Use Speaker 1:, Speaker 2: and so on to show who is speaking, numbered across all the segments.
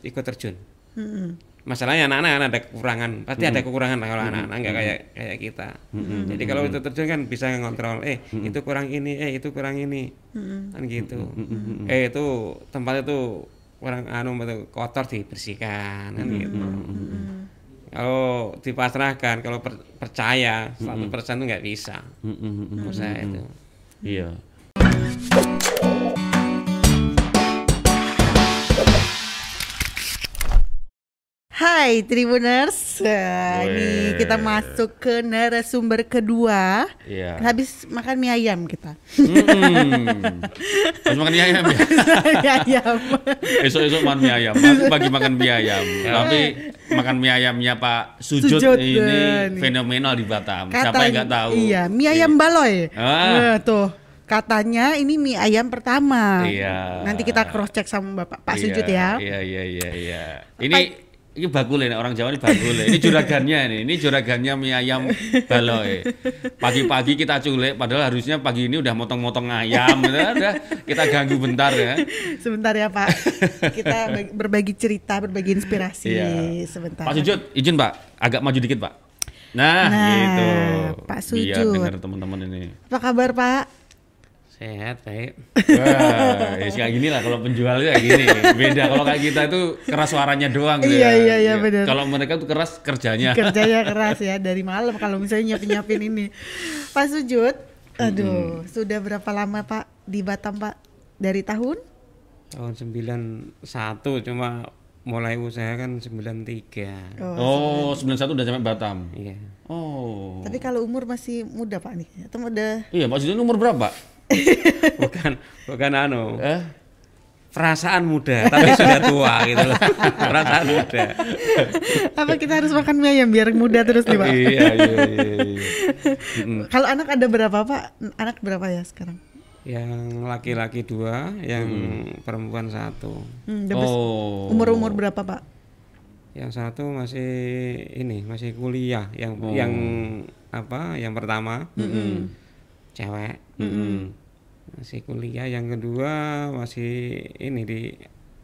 Speaker 1: ikut terjun.
Speaker 2: Mm-mm.
Speaker 1: Masalahnya anak-anak kan ada kekurangan, pasti ada kekurangan lah kalau anak-anak nggak kayak kayak kita. Jadi kalau itu terjun kan bisa ngontrol, eh itu kurang ini, eh itu kurang ini, kan gitu. Eh itu tempat itu kurang anu betul kotor dibersihkan kan gitu. Kalau dipasrahkan, kalau per- percaya 100% itu nggak bisa.
Speaker 3: Mm, mm, mm, mm.
Speaker 1: Menurut saya itu.
Speaker 3: Iya.
Speaker 2: Hai Tribuners, Nah, ini kita masuk ke narasumber kedua.
Speaker 3: Iya.
Speaker 2: Habis makan mie ayam kita.
Speaker 3: Hmm. Harus makan mie ayam ya.
Speaker 2: mie ayam.
Speaker 3: Esok-esok makan mie ayam. Aku pagi makan mie ayam. Tapi makan mie ayamnya Pak Sujud,
Speaker 2: Sujud,
Speaker 3: ini
Speaker 2: kan.
Speaker 3: fenomenal di Batam. Siapa
Speaker 2: Katanya-
Speaker 3: yang nggak tahu?
Speaker 2: Iya, mie ayam baloy.
Speaker 3: Ah.
Speaker 2: Nah, tuh. Katanya ini mie ayam pertama.
Speaker 3: Iya.
Speaker 2: Nanti kita cross check sama Bapak Pak
Speaker 3: Iya,
Speaker 2: Sujud ya.
Speaker 3: Iya iya iya iya. Ini ini bagule nih orang Jawa ini bagule. Ini juragannya nih. Ini juragannya mie ayam baloy. Pagi-pagi kita culik padahal harusnya pagi ini udah motong-motong ayam gitu. Udah kita ganggu bentar ya.
Speaker 2: Sebentar ya Pak. Kita bagi- berbagi cerita, berbagi inspirasi
Speaker 3: Iya.
Speaker 2: sebentar.
Speaker 3: Pak Sujud, izin Pak, agak maju dikit Pak. Nah,
Speaker 2: Nah,
Speaker 3: gitu.
Speaker 2: Pak
Speaker 3: Biar
Speaker 2: Sujud.
Speaker 3: dengar teman-teman ini.
Speaker 2: Apa kabar Pak?
Speaker 1: Sehat, baik.
Speaker 3: Wah, ya kayak gini lah kalau penjual itu kayak gini. Beda kalau kayak kita itu keras suaranya doang gitu
Speaker 2: Iya,
Speaker 3: ya.
Speaker 2: iya, iya, benar.
Speaker 3: Kalau mereka tuh keras kerjanya.
Speaker 2: Kerjanya keras ya dari malam kalau misalnya nyiapin-nyiapin ini. Pak Sujud, aduh, sudah berapa lama Pak di Batam Pak? Dari tahun?
Speaker 1: Tahun 91 cuma mulai usaha kan 93.
Speaker 3: Oh, 91 udah sampai Batam.
Speaker 1: Iya.
Speaker 3: Oh.
Speaker 2: Tapi kalau umur masih muda Pak nih, atau udah
Speaker 3: Iya, Pak Sujud umur berapa?
Speaker 1: Bukan bukan anu.
Speaker 3: Eh?
Speaker 1: Perasaan muda tapi sudah tua gitu loh. Perasaan muda.
Speaker 2: apa kita harus makan mie ayam biar muda terus nih Pak?
Speaker 3: iya, iya, iya, iya.
Speaker 2: Kalau anak ada berapa Pak? Anak berapa ya sekarang?
Speaker 1: Yang laki-laki dua, yang perempuan satu.
Speaker 2: Hmm,
Speaker 3: Oh.
Speaker 2: Umur-umur berapa Pak?
Speaker 1: Yang satu masih ini masih kuliah. Yang yang apa? Yang pertama cewek. Masih kuliah. Yang kedua masih ini di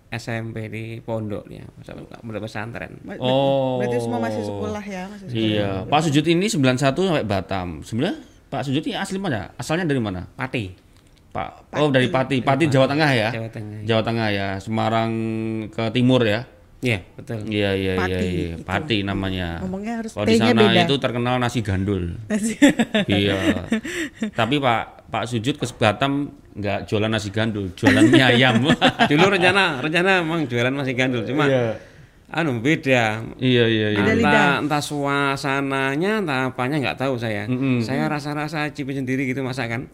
Speaker 1: SMP di pondok ya, pondok pesantren.
Speaker 3: Oh.
Speaker 2: Berarti semua masih sekolah ya, masih sekolah.
Speaker 3: Iya, Pak Sujud ini 91 sampai Batam. Sebenarnya Pak Sujud ini asli mana? Asalnya dari mana?
Speaker 1: Pati,
Speaker 3: Pak. Oh, dari Pati. Pati Jawa Tengah ya?
Speaker 1: Jawa Tengah.
Speaker 3: Jawa Tengah ya, Semarang ke timur ya.
Speaker 1: Iya, betul.
Speaker 3: Iya iya iya
Speaker 2: Pati,
Speaker 3: iya. Pati namanya.
Speaker 2: Ngomongnya harus
Speaker 3: Kalau di sana
Speaker 2: beda.
Speaker 3: itu terkenal nasi gandul. iya. Tapi Pak Pak Sujud ke Batam nggak jualan nasi gandul, jualan mie ayam.
Speaker 1: Dulu rencana rencana emang jualan masih gandul, cuma anu beda.
Speaker 3: iya iya iya.
Speaker 2: Beda lidah.
Speaker 1: Entah, entah suasananya, entah apanya nggak tahu saya. Saya rasa-rasa cipin sendiri gitu masakan.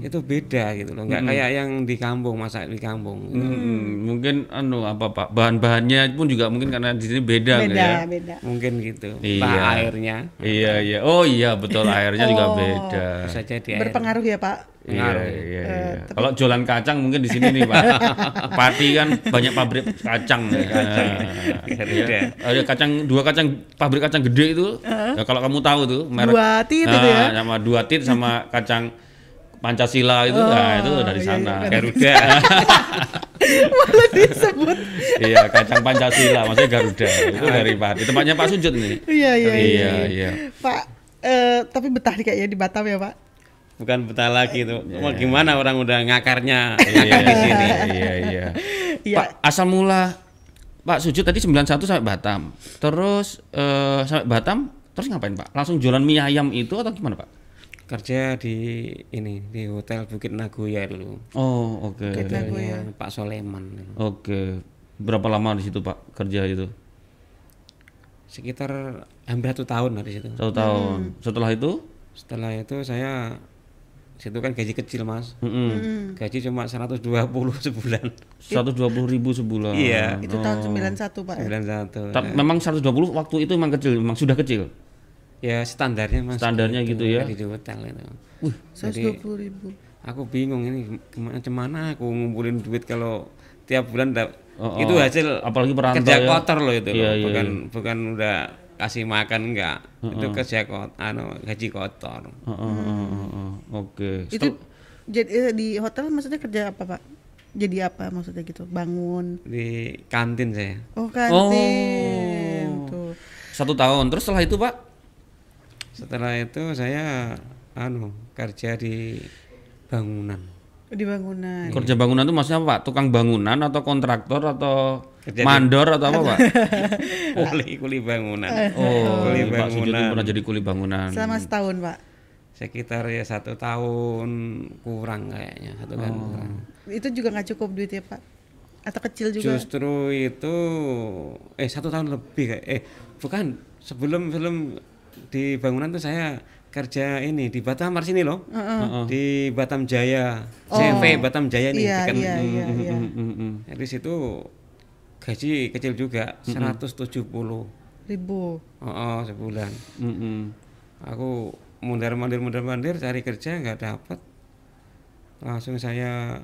Speaker 1: Itu beda gitu loh, nggak kayak yang di kampung masak di kampung. gitu.
Speaker 3: Mm, mungkin anu apa Pak bahan-bahannya pun juga mungkin karena di sini beda,
Speaker 2: Beda,
Speaker 3: ya.
Speaker 2: beda.
Speaker 1: Mungkin gitu.
Speaker 3: Iya.
Speaker 1: Entah airnya
Speaker 3: Iya iya. Oh iya betul airnya juga
Speaker 2: Oh.
Speaker 3: beda.
Speaker 1: bisa jadi air.
Speaker 2: Berpengaruh ya Pak?
Speaker 3: Iya,
Speaker 1: Pengaruh.
Speaker 3: iya, iya. Kalau jualan kacang mungkin di sini nih Pak. Pati kan banyak pabrik kacang. Kacang.
Speaker 1: Beda.
Speaker 3: Ada kacang dua kacang pabrik kacang gede itu. Ya, kalau kamu tahu tuh merek.
Speaker 2: Dua tit itu
Speaker 3: Nah,
Speaker 2: ya?
Speaker 3: Sama dua tit sama kacang Pancasila itu, nah itu dari
Speaker 2: iya,
Speaker 3: sana.
Speaker 2: iya,
Speaker 1: Garuda.
Speaker 2: Malah disebut.
Speaker 3: iya, kacang Pancasila, maksudnya Garuda. Itu dari Pati. Tempatnya Pak Sujud nih.
Speaker 2: Iya, iya,
Speaker 3: Iya, iya.
Speaker 2: Pak, eh, tapi betah nih kayaknya di Batam ya Pak?
Speaker 1: Bukan betah lagi tuh. Mau gimana orang udah ngakarnya
Speaker 3: Iya,
Speaker 1: ngakar di sini.
Speaker 3: Iya, iya.
Speaker 2: Iya.
Speaker 3: Pak, asal mula Pak Sujud tadi 91 sampai Batam. Terus eh, sampai Batam terus ngapain Pak? Langsung jualan mie ayam itu atau gimana Pak?
Speaker 1: Kerja di ini di Hotel Bukit Nagoya dulu.
Speaker 3: Oh, oke.
Speaker 2: Bukit Nagoya.
Speaker 1: Pak Soleman.
Speaker 3: Oke. Berapa lama di situ Pak kerja itu?
Speaker 1: Sekitar hampir satu tahun dari situ.
Speaker 3: Satu tahun. Setelah itu?
Speaker 1: Setelah itu saya situ kan gaji kecil mas.
Speaker 3: Mm-mm.
Speaker 1: Gaji cuma 120 sebulan.
Speaker 3: 120 ribu sebulan.
Speaker 1: Iya.
Speaker 2: Itu tahun 91 Pak ya?
Speaker 1: 91.
Speaker 3: Tapi memang 120 waktu itu memang kecil, memang sudah kecil.
Speaker 1: Ya standarnya mas.
Speaker 3: Standarnya gitu ya?
Speaker 1: Di hotel itu.
Speaker 3: Wih,
Speaker 2: 120 ribu.
Speaker 1: Aku bingung ini gimana gimana aku ngumpulin duit kalau tiap bulan
Speaker 3: Oh,
Speaker 1: itu
Speaker 3: oh.
Speaker 1: hasil
Speaker 3: Apalagi perantau
Speaker 1: kerja
Speaker 3: ya.
Speaker 1: kotor loh itu
Speaker 3: Iya,
Speaker 1: loh.
Speaker 3: iya,
Speaker 1: bukan bukan udah kasih makan enggak itu kerja kotor anu gaji kotor
Speaker 3: Heeh, heeh, heeh. Oke.
Speaker 2: Itu jadi eh, di hotel maksudnya kerja apa Pak? Jadi apa maksudnya gitu? Bangun.
Speaker 1: di kantin saya.
Speaker 2: Oh kantin. Tuh.
Speaker 3: Satu tahun. Terus setelah itu Pak?
Speaker 1: Setelah itu saya anu kerja di bangunan.
Speaker 2: Di bangunan.
Speaker 3: Kerja bangunan itu maksudnya apa Pak? Tukang bangunan atau kontraktor atau
Speaker 1: Kerja di-
Speaker 3: mandor atau apa Pak?
Speaker 1: Kuli kuli bangunan.
Speaker 3: Oh,
Speaker 1: Kuli
Speaker 3: Pak Sujud
Speaker 1: bangunan.
Speaker 3: pernah jadi kuli bangunan.
Speaker 2: Selama setahun pak.
Speaker 1: Sekitar ya satu tahun kurang kayaknya satu tahun
Speaker 3: Oh.
Speaker 1: kurang.
Speaker 2: Itu juga nggak cukup duitnya pak? Atau kecil juga?
Speaker 1: Justru itu eh satu tahun lebih kayak eh bukan sebelum sebelum di bangunan tuh saya kerja ini di Batam Mars ini loh. Di Batam Jaya. CV Batam Jaya nih
Speaker 2: iya. iya.
Speaker 3: Mm, mm, mm.
Speaker 1: Di situ gaji kecil juga 170.
Speaker 2: Ribu.
Speaker 1: Oh, oh, sebulan.
Speaker 3: Mm, mm.
Speaker 1: Aku mundar mandir mundar mandir cari kerja nggak dapat. Langsung saya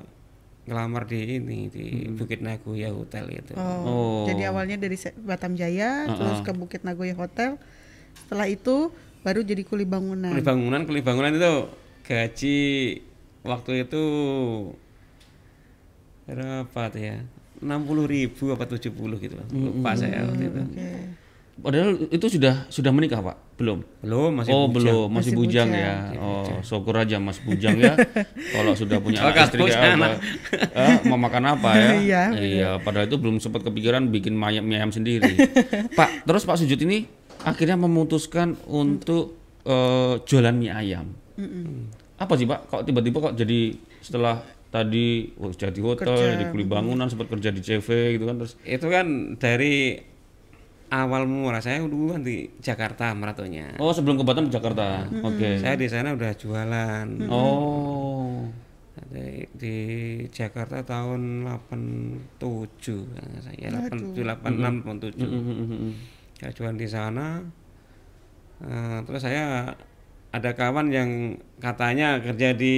Speaker 1: ngelamar di ini di Bukit Nagoya Hotel itu.
Speaker 2: Oh. Jadi awalnya dari Batam Jaya, terus ke Bukit Nagoya Hotel. Setelah itu baru jadi kuli bangunan.
Speaker 1: Kuli bangunan, kuli bangunan itu gaji waktu itu berapa tuh ya? 60 ribu apa 70 gitu lupa saya waktu itu
Speaker 2: Oke.
Speaker 3: Padahal itu sudah sudah menikah Pak? Belum?
Speaker 1: belum masih
Speaker 3: oh
Speaker 1: bujang.
Speaker 3: belum, masih,
Speaker 2: Masih
Speaker 3: bujang,
Speaker 2: bujang.
Speaker 3: ya. Oh, syukur aja Mas bujang ya. Kalau sudah punya
Speaker 1: Oh,
Speaker 3: anak istri kayak
Speaker 1: punya
Speaker 3: apa? Eh, mau makan apa ya?
Speaker 2: Iya,
Speaker 3: iya. Padahal itu belum sempat kepikiran bikin mie ayam, mie ayam sendiri. Pak, terus Pak Sujud ini akhirnya memutuskan untuk eh, jualan mie ayam. Apa sih Pak? Kok tiba-tiba kok jadi setelah tadi oh, jadi hotel, jadi kuli bangunan, sempat kerja di CV gitu kan terus
Speaker 1: itu kan dari awal mula saya dulu kan di Jakarta meratunya
Speaker 3: Oh, sebelum ke Batam di Jakarta. Oke.
Speaker 1: saya di sana udah jualan
Speaker 3: Oh.
Speaker 1: di, di Jakarta tahun 87 kan saya 87 86 87
Speaker 3: Mm-mm.
Speaker 1: Saya jualan di sana Eh, terus saya ada kawan yang katanya kerja di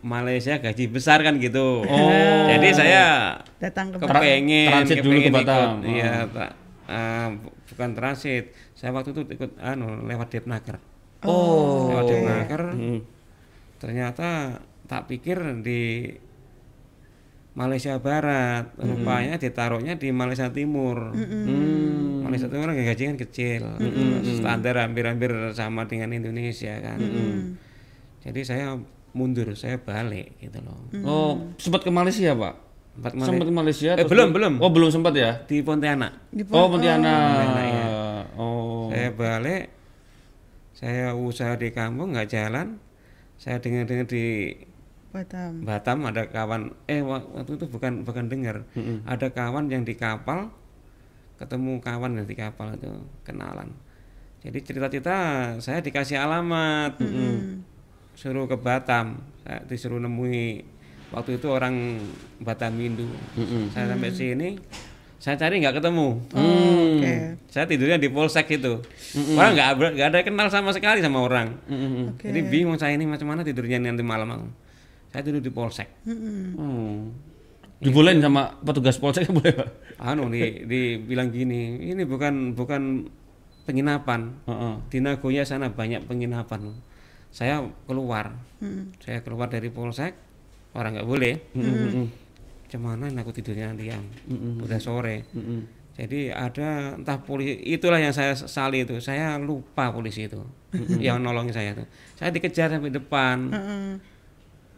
Speaker 1: Malaysia gaji besar kan gitu. Jadi saya
Speaker 2: Datang ke
Speaker 1: kepengen
Speaker 3: transit dulu ke
Speaker 1: kepengen
Speaker 3: Batam.
Speaker 1: ikut, iya tak eh, bu- bukan transit. Saya waktu itu ikut anu lewat Depnaker.
Speaker 3: Oh.
Speaker 1: lewat Depnaker.
Speaker 3: Mm.
Speaker 1: ternyata tak pikir di Malaysia Barat rupanya ditaruhnya di Malaysia Timur
Speaker 3: Hmm.
Speaker 1: Malaysia Timur kan gaji kan kecil standar hampir-hampir sama dengan Indonesia kan jadi saya mundur saya balik gitu loh
Speaker 3: Oh, sempat ke Malaysia, Pak?
Speaker 1: Sempat
Speaker 3: Sempat ke Malaysia
Speaker 1: Eh, belum, belum.
Speaker 3: Oh, belum sempat ya?
Speaker 1: di Pontianak
Speaker 2: di
Speaker 3: Oh, Pontianak.
Speaker 1: iya.
Speaker 3: Oh.
Speaker 1: saya balik saya usaha di kampung nggak jalan saya dengar-dengar di
Speaker 2: Batam.
Speaker 1: Batam ada kawan eh wa- waktu itu bukan bukan dengar. Ada kawan yang di kapal ketemu kawan yang di kapal itu kenalan. Jadi cerita-cerita saya dikasih alamat. Suruh ke Batam saya disuruh nemui. Waktu itu orang Batam Indo saya sampai sini saya cari nggak ketemu.
Speaker 3: Hmm.
Speaker 2: Oke.
Speaker 1: saya tidurnya di polsek itu. Orang nggak ada kenal sama sekali sama orang.
Speaker 3: Mm-mm.
Speaker 2: Oke.
Speaker 1: jadi bingung saya ini macam mana tidurnya nanti malam aku. Saya tidur di polsek.
Speaker 3: Oh. Dibolehin sama petugas polsek boleh, Pak?
Speaker 1: anu di dibilang gini ini bukan bukan penginapan.
Speaker 3: Heeh.
Speaker 1: di Nagoya sana banyak penginapan. Saya keluar. Saya keluar dari polsek orang nggak boleh. Cuman aku tidurnya nanti yang udah sore.
Speaker 3: Mm-mm.
Speaker 1: jadi ada entah polisi itulah yang saya sali itu. Saya lupa polisi itu yang nolongin saya tuh saya dikejar sampai depan.
Speaker 2: Heeh.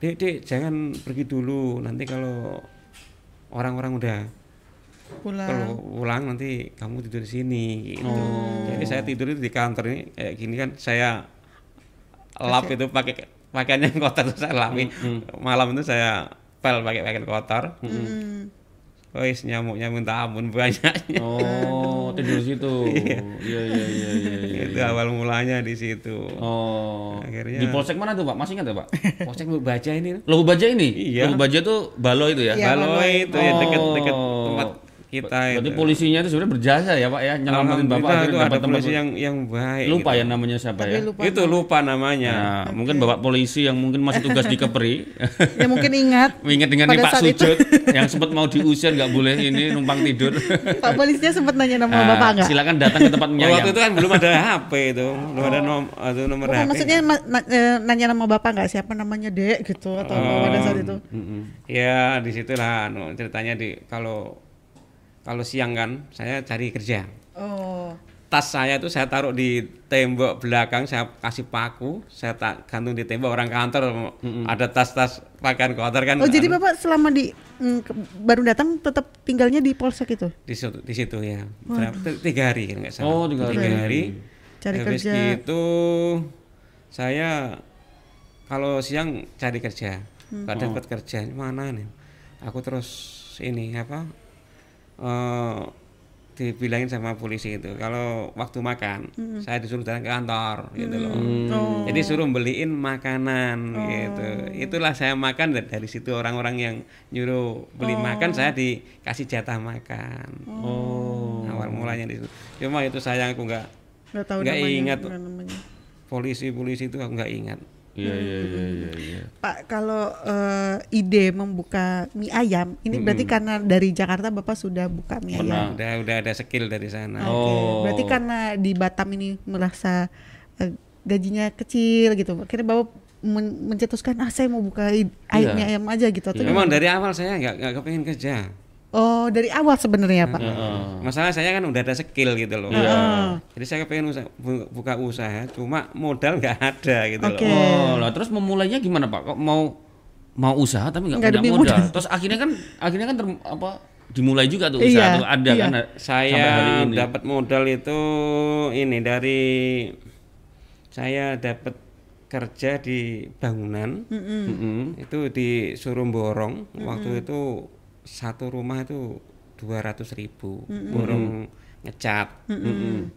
Speaker 1: Dek dek jangan pergi dulu nanti kalau orang-orang udah
Speaker 2: Pulang.
Speaker 1: kalau pulang nanti kamu tidur di sini gitu. Jadi saya tidur itu di kantor ini kayak gini kan saya lap itu pakai pakaian yang kotor terus saya lapi. Malam itu saya pel pakai pakaian kotor.
Speaker 2: Hmm.
Speaker 1: Wis nyamuknya minta ampun banyaknya.
Speaker 3: Oh, tidur situ. Iya, iya, iya, iya, iya.
Speaker 1: itu awal mulanya di situ.
Speaker 3: Oh.
Speaker 1: Akhirnya-
Speaker 3: Di polsek mana tuh, Pak? Masih ingat ya, Pak?
Speaker 1: Polsek Lu baca ini.
Speaker 3: Logo Baja ini?
Speaker 1: Iya.
Speaker 3: Logo Baja tuh Balo itu ya?
Speaker 2: Iya. Baloi.
Speaker 1: itu ya deket-deket
Speaker 3: Oh.
Speaker 1: tempat kita
Speaker 3: Berarti
Speaker 1: itu.
Speaker 3: polisinya itu sebenarnya berjasa ya Pak ya nyelamatin Bapak
Speaker 1: itu ada polisi yang yang baik.
Speaker 3: lupa
Speaker 1: gitu.
Speaker 3: ya namanya siapa
Speaker 2: Tapi
Speaker 3: ya
Speaker 2: lupa.
Speaker 1: Itu lupa namanya.
Speaker 3: Nah, mungkin Bapak polisi yang mungkin masih tugas di Kepri
Speaker 2: Ya mungkin ingat.
Speaker 3: Mengingat dengan nih Pak. Sujud yang sempat mau diusir nggak boleh ini numpang tidur.
Speaker 2: Pak polisinya sempat nanya nama
Speaker 3: Nah,
Speaker 2: bapak nggak?
Speaker 3: Silakan datang ke tempat
Speaker 1: Oh,
Speaker 3: menyayang.
Speaker 1: waktu itu kan belum ada HP itu, belum ada nom itu nomor
Speaker 2: Bukan,
Speaker 1: HP.
Speaker 2: Oh, maksudnya ma- na- eh, nanya nama bapak nggak siapa namanya dek gitu atau apa pada saat itu?
Speaker 1: Ya di situlah anu, ceritanya di kalau kalau siang kan saya cari kerja.
Speaker 2: Oh,
Speaker 1: Tas saya itu saya taruh di tembok belakang, saya kasih paku, saya tak gantung di tembok orang kantor ada tas-tas pakaian kotor kan.
Speaker 2: oh jadi
Speaker 1: anu,
Speaker 2: bapak selama di mm, ke- baru datang tetap tinggalnya di polsek itu?
Speaker 1: di situ, di situ ya. Berapa? T- Tiga hari kan nggak salah.
Speaker 3: Oh, tiga hari.
Speaker 1: hari.
Speaker 2: Cari
Speaker 1: Habis
Speaker 2: kerja.
Speaker 1: itu saya kalau siang cari kerja,
Speaker 2: Hmm.
Speaker 1: nggak dapat kerja mana nih? Aku terus ini apa? Eh dibilangin sama polisi itu kalau waktu makan
Speaker 2: Hmm.
Speaker 1: saya disuruh datang ke kantor gitu loh.
Speaker 2: Oh.
Speaker 1: Jadi suruh beliin makanan gitu. Itulah saya makan dan dari situ orang-orang yang nyuruh beli makan saya dikasih jatah makan.
Speaker 3: Oh.
Speaker 1: Awal mulanya di situ. Cuma itu sayang aku nggak
Speaker 2: Nggak tahu
Speaker 1: Nggak
Speaker 2: namanya.
Speaker 1: ingat.
Speaker 2: nggak namanya.
Speaker 1: polisi-polisi itu aku nggak ingat.
Speaker 3: Iya iya iya iya iya.
Speaker 2: Pak, kalau eh, ide membuka mie ayam, ini berarti karena dari Jakarta Bapak sudah buka mie ayam.
Speaker 3: Pernah.
Speaker 1: Udah udah ada skill dari sana.
Speaker 2: Oke,
Speaker 3: Oh.
Speaker 2: berarti karena di Batam ini merasa eh, gajinya kecil gitu. Akhirnya Bapak men- mencetuskan ah saya mau buka i- ay-
Speaker 3: Iya.
Speaker 2: mie ayam aja gitu atau
Speaker 1: Memang
Speaker 2: gimana?
Speaker 1: dari awal saya nggak nggak kepingin kerja.
Speaker 2: Oh, dari awal sebenarnya, Pak.
Speaker 3: Heeh.
Speaker 1: Masalah saya kan udah ada skill gitu loh.
Speaker 2: Iya.
Speaker 1: Jadi saya kepengen usaha, bu- buka usaha, cuma modal nggak ada gitu
Speaker 2: Oke.
Speaker 1: loh.
Speaker 3: Oh, lah terus memulainya gimana Pak? Kok mau mau usaha tapi nggak punya
Speaker 2: ada
Speaker 3: modal.
Speaker 2: modal.
Speaker 3: Terus akhirnya kan akhirnya kan ter- apa dimulai juga tuh
Speaker 2: Iya,
Speaker 3: usaha tuh ada
Speaker 2: iya.
Speaker 3: kan sampai hari
Speaker 1: Saya
Speaker 3: ini.
Speaker 1: dapat modal itu ini dari saya dapat kerja di bangunan.
Speaker 3: Mm-mm.
Speaker 1: Itu disuruh borong. Waktu itu satu rumah itu 200.000 ribu borong ngecat.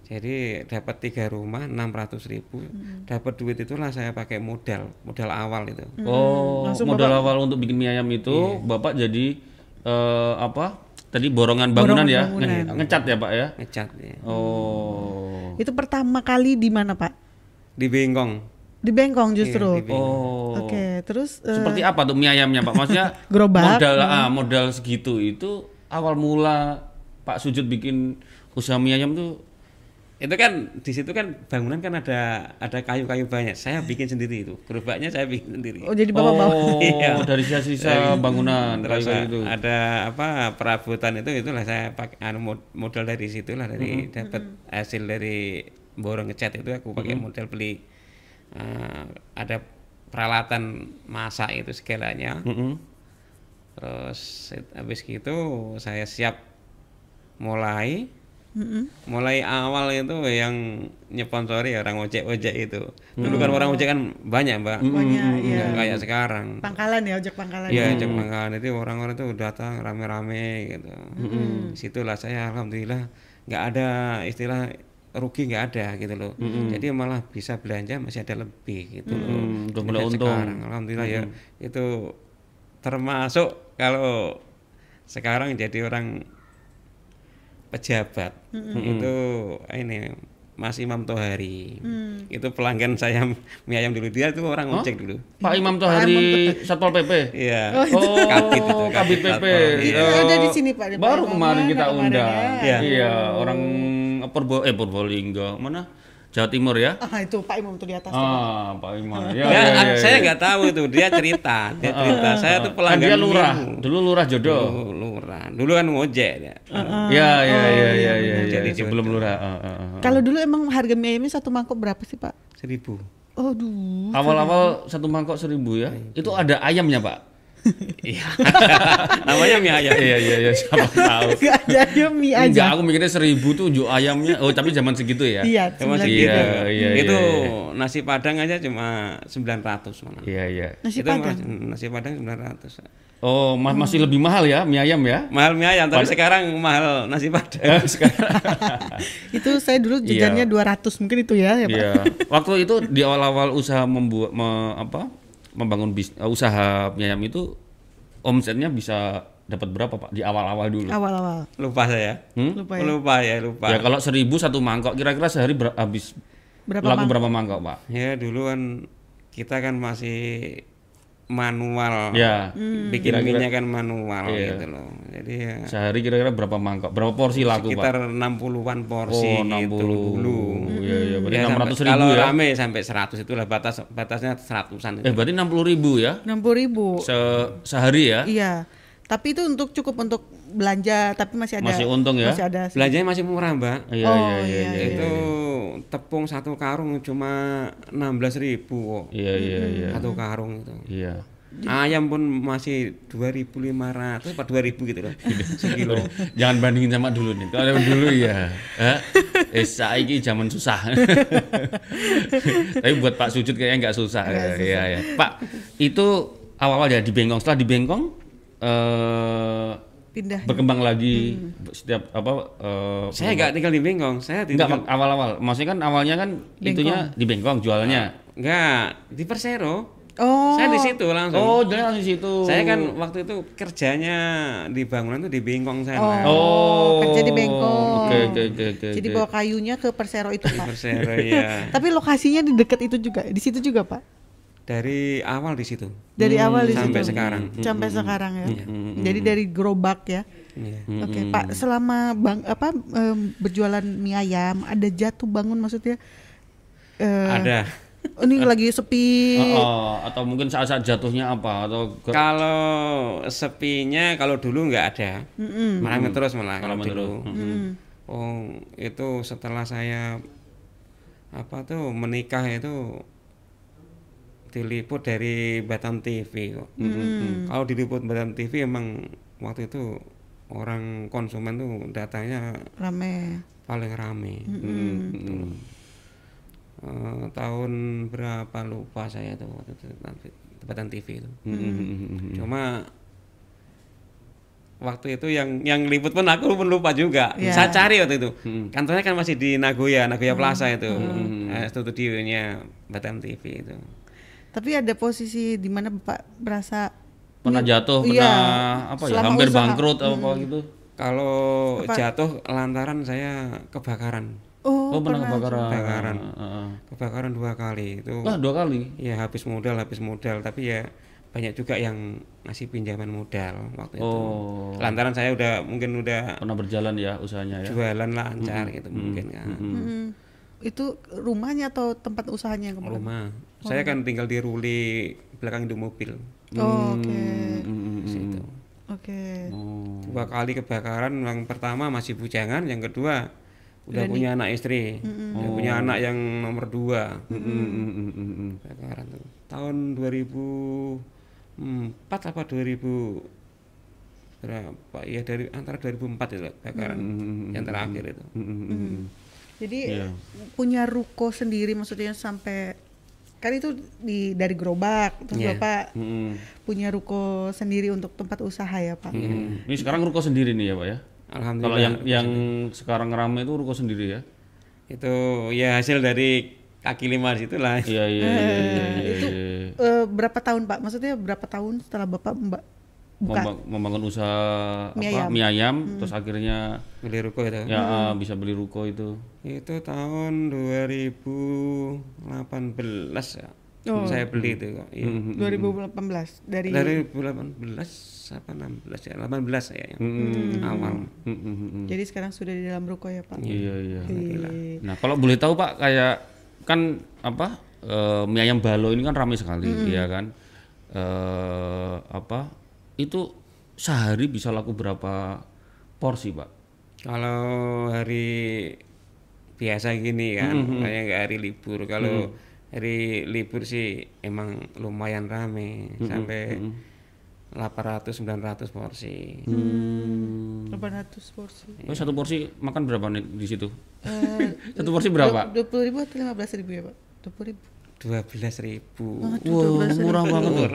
Speaker 1: Jadi dapat tiga rumah 600.000 ribu. Dapat duit itulah saya pakai modal, modal awal itu.
Speaker 3: Oh,
Speaker 2: Langsung
Speaker 3: modal awal untuk bikin mie ayam itu Bapak jadi eh, apa? Tadi borongan bangunan
Speaker 2: Borongan
Speaker 3: ya,
Speaker 2: bangunan.
Speaker 3: Nge- ngecat ya Pak ya?
Speaker 1: Ngecat ya.
Speaker 3: Oh.
Speaker 2: Itu pertama kali di mana, Pak?
Speaker 1: Di Bengkong.
Speaker 2: Di Bengkong justru.
Speaker 1: Iya, di
Speaker 3: Oh.
Speaker 2: Oke, terus eh,
Speaker 3: Seperti apa tuh mie ayamnya Pak? Maksudnya
Speaker 2: Gerobak.
Speaker 3: modal ah, modal segitu itu awal mula Pak Sujud bikin usaha mie ayam tuh
Speaker 1: Itu kan di situ kan bangunan kan ada ada kayu-kayu banyak. Saya bikin sendiri itu. Gerobaknya saya bikin sendiri.
Speaker 2: oh jadi Bapak bawa
Speaker 3: Oh,
Speaker 1: Iya.
Speaker 3: dari sisa-sisa bangunan
Speaker 1: Terus
Speaker 3: kayu itu.
Speaker 1: ada apa perabotan itu itulah saya pakai anu, mod- modal dari situlah dari
Speaker 3: Mm-hmm.
Speaker 1: dapat hasil dari borong ngecat itu aku pakai modal beli eh, ada peralatan masak itu segalanya.
Speaker 3: Mm-mm.
Speaker 1: Terus it- habis gitu saya siap mulai
Speaker 2: Mm-mm.
Speaker 1: mulai awal itu yang nyponsori orang ojek-ojek itu. Dulu kan orang ojek kan banyak, Mbak.
Speaker 2: Banyak, iya.
Speaker 1: Nggak kayak sekarang.
Speaker 2: Pangkalan ya, ojek pangkalan.
Speaker 1: Iya, ojek pangkalan itu orang-orang tuh datang rame-rame gitu. Situlah saya alhamdulillah nggak ada istilah rugi nggak ada gitu loh. Jadi malah bisa belanja masih ada lebih gitu loh.
Speaker 3: Mm, udah mulai untung.
Speaker 1: Sekarang alhamdulillah ya itu termasuk kalau sekarang jadi orang pejabat itu ini Mas Imam Tohari itu pelanggan saya mie ayam dulu dia itu orang ojek dulu
Speaker 3: Pak Imam Tohari Satpol PP.
Speaker 1: iya
Speaker 3: Oh,
Speaker 1: Kabit itu,
Speaker 3: Kabit
Speaker 1: Kabit
Speaker 3: PP.
Speaker 2: Iya,
Speaker 3: Eh,
Speaker 2: ada di sini, Pak.
Speaker 3: Baru
Speaker 2: Pak
Speaker 3: kemarin kita undang.
Speaker 1: ya.
Speaker 3: Iya, Purbo eh Purbolinggo. Mana? Jawa Timur ya?
Speaker 2: Ah, itu Pak Imam tuh di atas.
Speaker 3: Ah, Pak Imam. Ya,
Speaker 1: Ya,
Speaker 3: ya, ya,
Speaker 1: saya
Speaker 3: ya.
Speaker 1: nggak tahu itu dia cerita dia cerita saya tuh
Speaker 3: Kan
Speaker 1: pelanggan
Speaker 3: dia lurah. Dulu lurah jodoh.
Speaker 1: Dulu lurah dulu kan ngojek ya
Speaker 3: Ya, ya, ya, ya, ya, ya.
Speaker 1: Jadi
Speaker 3: Sebelum lurah. ah, ah, ah.
Speaker 2: Kalau dulu emang harga mie ayamnya satu mangkok berapa sih, Pak?
Speaker 1: seribu
Speaker 2: Aduh.
Speaker 3: Awal-awal satu mangkok seribu ya. Itu ada ayamnya pak.
Speaker 1: Iya namanya mie ayam
Speaker 3: Iya iya iya. Siapa tahu.
Speaker 2: Gak ayam mie
Speaker 3: Enggak,
Speaker 2: aja.
Speaker 3: aku mikirnya seribu tuh jual ayamnya. Oh tapi zaman segitu ya.
Speaker 2: Iya, sembilan
Speaker 1: segitu.
Speaker 2: ribu.
Speaker 3: Iya, iya,
Speaker 1: itu
Speaker 3: iya,
Speaker 1: nasi padang aja cuma 900 malah
Speaker 3: Iya iya.
Speaker 2: Nasi
Speaker 1: itu
Speaker 2: padang.
Speaker 1: mas- nasi padang 900
Speaker 3: Oh ma- masih lebih mahal ya mie ayam ya.
Speaker 1: mahal mie ayam tapi sekarang mahal nasi padang
Speaker 3: sekarang.
Speaker 2: Itu saya dulu jajannya 200 mungkin itu ya, ya Pak.
Speaker 3: Iya. Waktu itu di awal-awal usaha membuat me- apa membangun bis, uh, usaha mie ayam itu omsetnya bisa dapat berapa pak di awal-awal dulu?
Speaker 2: Awal-awal.
Speaker 1: lupa saya
Speaker 3: Hmm?
Speaker 2: Lupa ya.
Speaker 1: lupa ya lupa
Speaker 3: Ya kalau seribu satu mangkok kira-kira sehari ber- habis
Speaker 2: Berapa
Speaker 3: laku
Speaker 2: mang-
Speaker 3: berapa mangkok pak?
Speaker 1: ya dulu kan kita kan masih manual
Speaker 3: Ya
Speaker 1: bikin
Speaker 3: Kira-kira-
Speaker 1: minyak kan manual
Speaker 3: Iya.
Speaker 1: gitu loh jadi ya
Speaker 3: sehari kira-kira berapa mangkok? Berapa porsi laku pak?
Speaker 1: sekitar 60-an porsi
Speaker 3: Oh
Speaker 1: gitu
Speaker 3: 60
Speaker 1: dulu
Speaker 3: Iya iya berarti
Speaker 1: Ya,
Speaker 3: enam
Speaker 1: sampai-
Speaker 3: ratus ribu
Speaker 1: kalau
Speaker 3: ya?
Speaker 1: rame sampai 100 itulah batas batasnya seratusan
Speaker 3: Eh berarti enam puluh ribu ya?
Speaker 2: 60 ribu.
Speaker 3: Se sehari ya?
Speaker 2: Iya. Tapi itu untuk cukup untuk belanja, tapi masih ada
Speaker 3: Masih untung ya?
Speaker 2: Masih ada.
Speaker 1: belanjanya masih murah mbak
Speaker 3: Iya
Speaker 2: Oh,
Speaker 3: iya iya
Speaker 2: iya,
Speaker 3: iya.
Speaker 1: itu tepung satu karung cuma 16.000 ribu kok
Speaker 3: Iya iya iya.
Speaker 1: satu karung itu
Speaker 3: Iya.
Speaker 1: ayam pun masih 2.500 apa 2.000 gitu loh sekilo
Speaker 3: Jangan bandingin sama dulu nih. Kalau dulu ya, eh, saiki zaman susah. Tapi buat Pak Sujud kayaknya nggak susah. ya, Iya ya. Pak, itu awal-awal ya di Bengkong. Setelah di Bengkong eh
Speaker 2: pindah.
Speaker 3: berkembang lagi setiap apa eh,
Speaker 1: saya nggak tinggal di Bengkong saya
Speaker 3: enggak
Speaker 1: tinggal
Speaker 3: awal-awal. Maksudnya kan awalnya kan itunya di Bengkong jualannya.
Speaker 1: nggak di Persero
Speaker 2: Oh.
Speaker 1: saya di situ langsung
Speaker 3: Oh, jualannya langsung di situ.
Speaker 1: saya kan waktu itu kerjanya di bangunan itu di Bengkong saya
Speaker 3: Oh.
Speaker 2: kerja di Bengkong.
Speaker 3: Oke oke oke oke.
Speaker 2: Jadi
Speaker 3: oke.
Speaker 2: bawa kayunya ke Persero itu, Pak.
Speaker 1: Persero ya
Speaker 2: Tapi lokasinya di dekat itu juga, di situ juga, Pak.
Speaker 1: Dari awal di situ
Speaker 2: Dari awal di
Speaker 1: sampai
Speaker 2: situ.
Speaker 1: sekarang
Speaker 2: Sampai sekarang ya. Jadi dari gerobak ya.
Speaker 1: Iya.
Speaker 2: Oke, Pak, selama bang apa em, berjualan mie ayam ada jatuh bangun maksudnya eh,
Speaker 1: ada
Speaker 2: oh, ini lagi sepi.
Speaker 3: Oh, oh, atau mungkin saat-saat jatuhnya apa atau
Speaker 1: kalau sepinya kalau dulu nggak ada malah terus malah kalau dulu
Speaker 2: Hmm.
Speaker 1: oh itu setelah saya apa tuh menikah itu diliput dari Batam TV kok. Kalau diliput Batam TV emang waktu itu orang konsumen tuh datanya
Speaker 2: Rame.
Speaker 1: paling rame. Gitu. Eh, tahun berapa lupa saya tuh waktu itu Batam TV itu.
Speaker 3: Hmm.
Speaker 1: cuma waktu itu yang yang liput pun aku pun lupa juga.
Speaker 2: Iya.
Speaker 1: saya cari waktu itu. Kantornya kan masih di Nagoya Nagoya Plaza itu. Eh, studionya Batam TV itu
Speaker 2: Tapi ada posisi di mana Bapak merasa
Speaker 3: pernah jatuh,
Speaker 2: Iya,
Speaker 3: pernah apa ya, hampir
Speaker 2: usaha.
Speaker 3: bangkrut atau apa gitu.
Speaker 1: kalau jatuh lantaran saya kebakaran.
Speaker 2: Oh,
Speaker 3: Oh, pernah kebakaran.
Speaker 1: Kebakaran.
Speaker 3: Heeh.
Speaker 1: kebakaran dua kali itu.
Speaker 3: Wah, dua kali.
Speaker 1: ya habis modal habis modal. Tapi ya banyak juga yang ngasih pinjaman modal waktu itu.
Speaker 3: Oh,
Speaker 1: lantaran saya udah mungkin udah
Speaker 3: pernah berjalan ya usahanya ya.
Speaker 1: jualan lancar gitu mungkin kan.
Speaker 2: Mm, itu rumahnya atau tempat usahanya yang kebakaran?
Speaker 1: rumah. Saya kan tinggal di Ruli belakang itu mobil.
Speaker 2: Oh, Oke.
Speaker 3: Mm, mm, mm,
Speaker 1: situ.
Speaker 2: Oke.
Speaker 3: Oh.
Speaker 1: dua kali kebakaran yang pertama masih bujangan yang kedua udah punya anak istri. Udah punya anak yang nomor dua.
Speaker 3: Mm, mm, mm, mm, mm, mm.
Speaker 1: kebakaran tuh. Tahun 2004 apa 2000 berapa? Ya dari antara 2004 itu kebakaran yang terakhir itu.
Speaker 3: Mm, mm, mm, mm.
Speaker 2: Jadi
Speaker 3: Iya.
Speaker 2: punya ruko sendiri maksudnya sampai kan itu di dari gerobak terus
Speaker 1: Iya.
Speaker 2: Bapak
Speaker 3: Mm,
Speaker 2: punya ruko sendiri untuk tempat usaha ya, Pak.
Speaker 3: Mm. Ini sekarang ruko sendiri nih ya, Pak ya. Kalau
Speaker 1: alhamdulillah
Speaker 3: yang yang sekarang rame itu ruko sendiri ya.
Speaker 1: itu ya hasil dari kaki lima di situ lah
Speaker 3: Iya iya iya iya. iya,
Speaker 2: itu
Speaker 3: iya.
Speaker 2: eh, berapa tahun, Pak? Maksudnya berapa tahun setelah Bapak mbak buka?
Speaker 3: Memba- membangun usaha
Speaker 2: Mie
Speaker 3: apa
Speaker 2: ayam.
Speaker 3: mie ayam terus akhirnya
Speaker 1: beli ruko itu?
Speaker 3: Ya ah, bisa beli ruko itu.
Speaker 1: Itu tahun 2018 ya.
Speaker 2: Oh.
Speaker 1: saya beli itu kok iya.
Speaker 2: 2018 dari
Speaker 1: dari 2018 apa 16 ya? 18 ya awal.
Speaker 3: Mm, mm, mm, mm.
Speaker 2: jadi sekarang sudah di dalam ruko ya, Pak.
Speaker 3: iya iya
Speaker 2: Di-
Speaker 3: nah kalau boleh tahu pak kayak kan apa eh, mie ayam balo ini kan ramai sekali ya kan? Eh apa itu sehari bisa laku berapa porsi pak?
Speaker 1: Kalau hari biasa gini kan kayak nggak hari libur. Kalau hari libur sih emang lumayan rame sampai 800 900 porsi.
Speaker 3: Hmm.
Speaker 2: 800 porsi.
Speaker 3: Oh, satu porsi makan berapa nih di situ?
Speaker 2: Eh,
Speaker 3: satu porsi berapa?
Speaker 2: Dua puluh ribu atau lima belas ribu ya pak? Dua puluh ribu.
Speaker 1: 12.000
Speaker 3: Wah, murah banget tuh.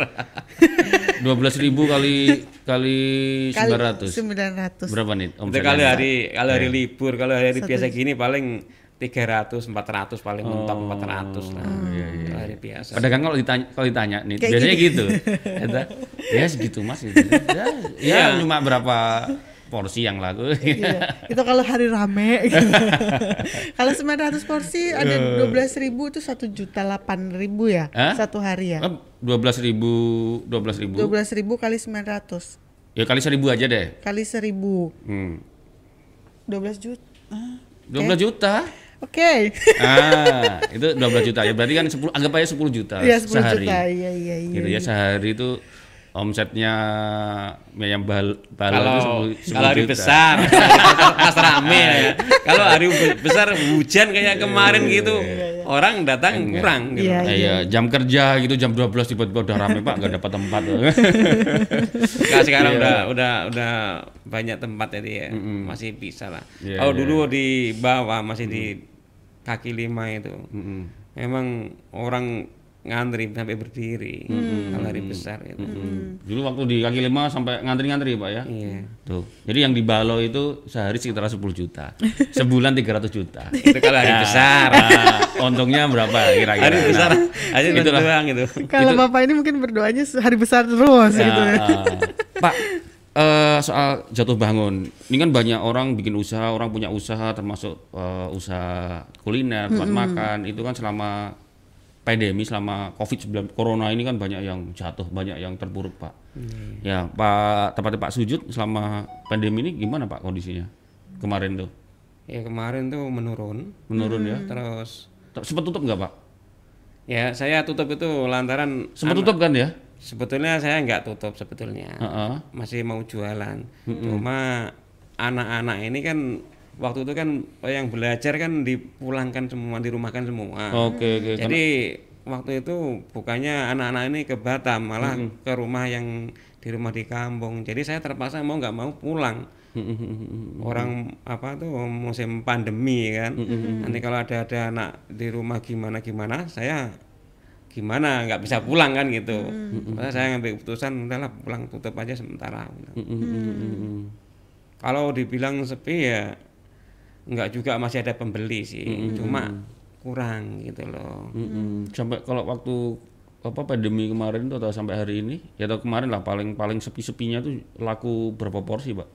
Speaker 3: Dua belas ribu kali kali sembilan ratus.
Speaker 2: Sembilan ratus.
Speaker 3: Berapa nih? Omsetnya?
Speaker 1: kalau hari kalau hari libur, kalau hari biasa gini paling 300 400 paling mentok 400 lah.
Speaker 3: iya, iya.
Speaker 1: Itu hari biasa.
Speaker 3: Pedagang kalau ditanya kalau ditanya nih
Speaker 2: Kayak
Speaker 3: biasanya gitu. Ya segitu Mas gitu. Ya, ya cuma berapa porsi yang laku.
Speaker 2: Iya, itu kalau hari rame gitu. kalau 900 porsi ada 12 ribu itu satu juta delapan ribu ya
Speaker 3: Hah?
Speaker 2: satu hari ya.
Speaker 3: Dua belas ribu, dua belas ribu.
Speaker 2: 12 ribu kali 900
Speaker 3: Ya kali seribu aja deh.
Speaker 2: kali 1000
Speaker 3: Hmm.
Speaker 2: 12 juta. Ah,
Speaker 3: 12 juta.
Speaker 2: Oke.
Speaker 3: Ah, itu 12 juta ya. Berarti kan 10 anggap aja 10 juta
Speaker 2: Iya 10
Speaker 3: sehari.
Speaker 2: juta. Iya iya iya.
Speaker 3: Gitu ya sehari itu omsetnya ayam bal balado
Speaker 1: Kalau
Speaker 3: itu 10, 10
Speaker 1: kalau hari
Speaker 3: juta.
Speaker 1: besar pas rame ya. Kalau hari be- besar hujan kayak kemarin gitu, orang datang kurang gitu.
Speaker 2: Iya,
Speaker 3: Eh, ya, jam kerja gitu jam 12 tiba-tiba udah rame Pak, nggak dapat tempat.
Speaker 1: Nah, sekarang
Speaker 3: Iya.
Speaker 1: udah udah udah banyak tempat jadi ya masih bisa lah.
Speaker 3: Iya,
Speaker 1: Kalau
Speaker 3: iya,
Speaker 1: dulu di bawah masih di kaki lima itu,
Speaker 3: Mm-mm.
Speaker 1: memang orang ngantri sampai berdiri kalau hari besar itu.
Speaker 3: Dulu waktu di kaki lima sampai ngantri-ngantri Pak ya.
Speaker 1: Iya.
Speaker 3: Tuh. Jadi yang di Balo itu sehari sekitar 10 juta. Sebulan 300 juta.
Speaker 1: Itu kalau hari
Speaker 3: Nah,
Speaker 1: besar.
Speaker 3: nah, untungnya berapa kira-kira?
Speaker 1: Hari besar
Speaker 3: Nah,
Speaker 1: aja doang gitu.
Speaker 2: Kalau Bapak ini mungkin berdoanya hari besar terus
Speaker 3: Ya,
Speaker 2: gitu ya.
Speaker 3: Pak, eh, soal jatuh bangun, ini kan banyak orang bikin usaha, orang punya usaha termasuk eh, usaha kuliner, tempat makan, itu kan selama pandemi, selama COVID-19, corona ini kan banyak yang jatuh, banyak yang terpuruk, Pak. Ya, Pak, tepatnya Pak Sujud selama pandemi ini gimana Pak kondisinya kemarin tuh?
Speaker 1: Ya kemarin tuh menurun,
Speaker 3: Menurun ya?
Speaker 1: terus
Speaker 3: Sempat tutup nggak Pak?
Speaker 1: ya saya tutup itu lantaran
Speaker 3: Sempat tutup kan ya?
Speaker 1: sebetulnya saya nggak tutup sebetulnya.
Speaker 3: Heeh.
Speaker 1: masih mau jualan. Cuma anak-anak ini kan waktu itu kan yang belajar kan dipulangkan semua, dirumahkan semua.
Speaker 3: Oke, oke.
Speaker 1: Jadi waktu itu bukannya anak-anak ini ke Batam, malah ke rumah yang di rumah di kampung. Jadi saya terpaksa mau nggak mau pulang. Orang apa tuh musim pandemi kan. Nanti kalau ada ada anak di rumah gimana gimana, saya gimana nggak bisa pulang kan gitu. Saya ngambil keputusan udahlah pulang tutup aja sementara. Kalau dibilang sepi ya nggak juga masih ada pembeli sih, cuma kurang gitu loh.
Speaker 3: Mm-mm. Sampai kalau waktu apa pandemi kemarin tuh atau sampai hari ini ya atau kemarin lah paling paling sepi-sepinya tuh laku berapa porsi pak?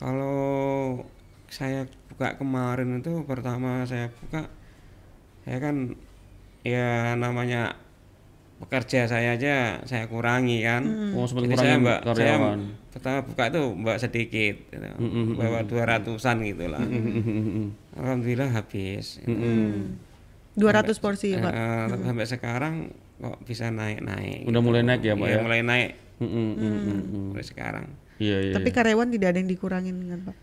Speaker 1: Kalau saya buka kemarin itu pertama saya buka, saya kan ya namanya pekerja saya aja saya kurangi kan.
Speaker 3: Oh sempat
Speaker 1: Jadi saya mbak saya pertama buka itu mbak sedikit, gitu. bawa dua ratusan gitulah. Alhamdulillah habis. gitu.
Speaker 2: 200 porsi ya, Pak.
Speaker 1: Tapi sampai sekarang kok bisa naik-naik.
Speaker 3: Udah mulai naik ya pak
Speaker 1: Iya,
Speaker 3: ya?
Speaker 1: mulai naik
Speaker 3: Mm-mm, mm-mm.
Speaker 1: mulai sekarang.
Speaker 3: Iya iya.
Speaker 2: Tapi karyawan tidak ada yang dikurangin kan, Pak?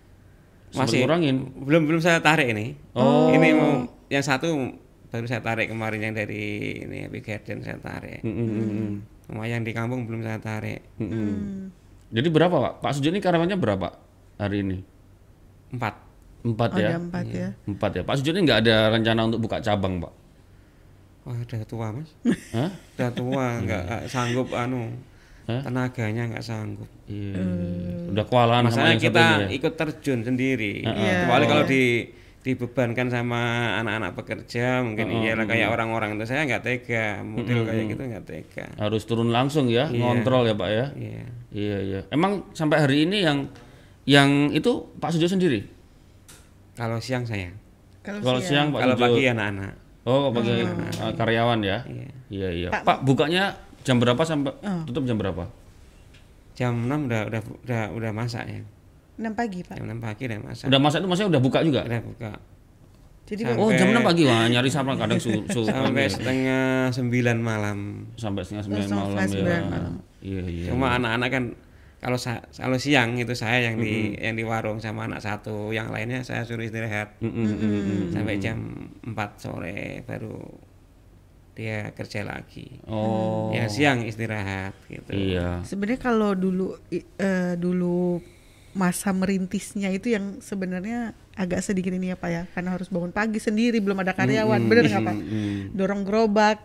Speaker 1: Masih
Speaker 3: kurangin.
Speaker 1: belum belum saya tarik ini.
Speaker 3: Oh.
Speaker 1: Ini mau yang satu baru saya tarik kemarin yang dari ini Happy Garden saya tarik.
Speaker 3: Mm-mm.
Speaker 1: Sama yang di kampung belum saya tarik.
Speaker 3: Mm-mm. Jadi berapa pak? Pak Sujud ini karyawannya berapa hari ini?
Speaker 1: Empat.
Speaker 3: Empat
Speaker 2: Oh,
Speaker 3: ya?
Speaker 2: ada empat ya.
Speaker 3: Empat ya. Pak Sujud ini nggak ada rencana untuk buka cabang pak?
Speaker 1: Wah udah tua mas.
Speaker 3: Hah?
Speaker 1: Udah tua nggak nggak sanggup anu.
Speaker 3: Hah?
Speaker 1: tenaganya nggak sanggup.
Speaker 3: Iya. Udah kewalahan sama yang
Speaker 1: kita
Speaker 3: ini ya?
Speaker 1: ikut terjun sendiri.
Speaker 2: Iya.
Speaker 1: Kecuali kalau di dibebankan sama anak-anak pekerja mungkin iyalah kayak orang-orang itu saya nggak tega model kayak gitu nggak tega.
Speaker 3: Harus turun langsung ya, ngontrol ya pak ya?
Speaker 1: Iya.
Speaker 3: Iya iya. Emang sampai hari ini yang yang itu Pak Sujo sendiri?
Speaker 1: Kalau siang saya,
Speaker 2: Kalau
Speaker 3: Kalau siang Pak
Speaker 1: kalau
Speaker 3: Sujo.
Speaker 1: pagi anak-anak.
Speaker 3: Oh bagi uh, karyawan ya?
Speaker 1: Iya.
Speaker 3: Iya iya. Pak, bukanya jam berapa sampai tutup jam berapa?
Speaker 1: Jam 6 udah udah udah udah masak ya.
Speaker 2: 6 pagi, Pak.
Speaker 1: Jam 6 pagi udah masak.
Speaker 3: Udah masak itu maksudnya udah buka juga?
Speaker 1: Udah buka.
Speaker 2: Jadi
Speaker 3: Oh jam 6 pagi wah nyari sama kadang su, su
Speaker 1: Sampai setengah sembilan malam.
Speaker 3: sampai setengah sembilan
Speaker 2: Sampai
Speaker 3: malam ya.
Speaker 2: malam.
Speaker 3: Iya iya.
Speaker 1: Cuma anak-anak kan kalau kalau siang itu saya yang di yang di warung sama anak satu, yang lainnya saya suruh istirahat
Speaker 3: Mm, mm, mm, mm.
Speaker 1: sampai jam 4 sore baru dia kerja lagi.
Speaker 3: Oh
Speaker 1: Yang siang istirahat gitu.
Speaker 3: iya.
Speaker 2: sebenarnya kalau dulu eh, dulu masa merintisnya itu yang sebenarnya agak sedikit ini ya Pak ya. Karena harus bangun pagi sendiri belum ada karyawan. Bener nggak Pak?
Speaker 3: Mm,
Speaker 2: dorong gerobak.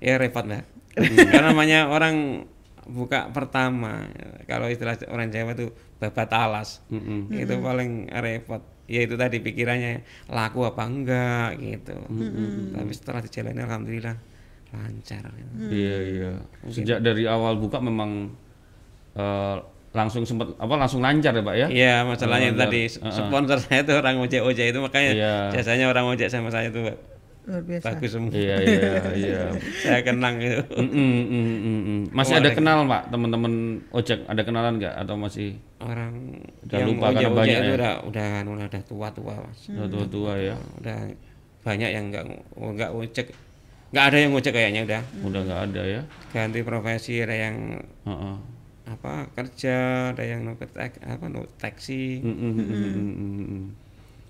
Speaker 1: Ya repot, Mbak. Karena namanya orang buka pertama kalau istilah orang Jawa itu babat alas.
Speaker 3: Mm-mm.
Speaker 1: itu paling repot. Ya itu tadi pikirannya laku apa enggak gitu. Tapi setelah dijalani alhamdulillah lancar. Gitu.
Speaker 3: Iya iya. Sejak dari awal buka memang eh, langsung sempat apa langsung lancar ya pak ya?
Speaker 1: Iya masalahnya itu
Speaker 3: Lancar.
Speaker 1: tadi sponsor saya itu orang ojek ojek itu makanya
Speaker 3: Iya.
Speaker 1: jasanya orang ojek sama saya itu
Speaker 2: luar biasa
Speaker 1: bagus semua
Speaker 3: Iya iya iya.
Speaker 1: saya kenang itu
Speaker 3: Mm, mm, mm, mm, mm. Masih ada kenal pak teman-teman ojek ada kenalan nggak atau masih
Speaker 1: orang
Speaker 3: Udah
Speaker 1: yang
Speaker 3: lupa
Speaker 1: ojek ojek
Speaker 3: banyak
Speaker 1: itu
Speaker 3: ya?
Speaker 1: udah udah udah, udah tua tua mas
Speaker 3: udah tua-tua ya?
Speaker 1: udah banyak yang nggak nggak ojek nggak ada yang ojek kayaknya udah
Speaker 3: Udah nggak ada ya?
Speaker 1: ganti profesi ada yang
Speaker 3: Heeh.
Speaker 1: Apa kerja ada yang no tek, apa no taksi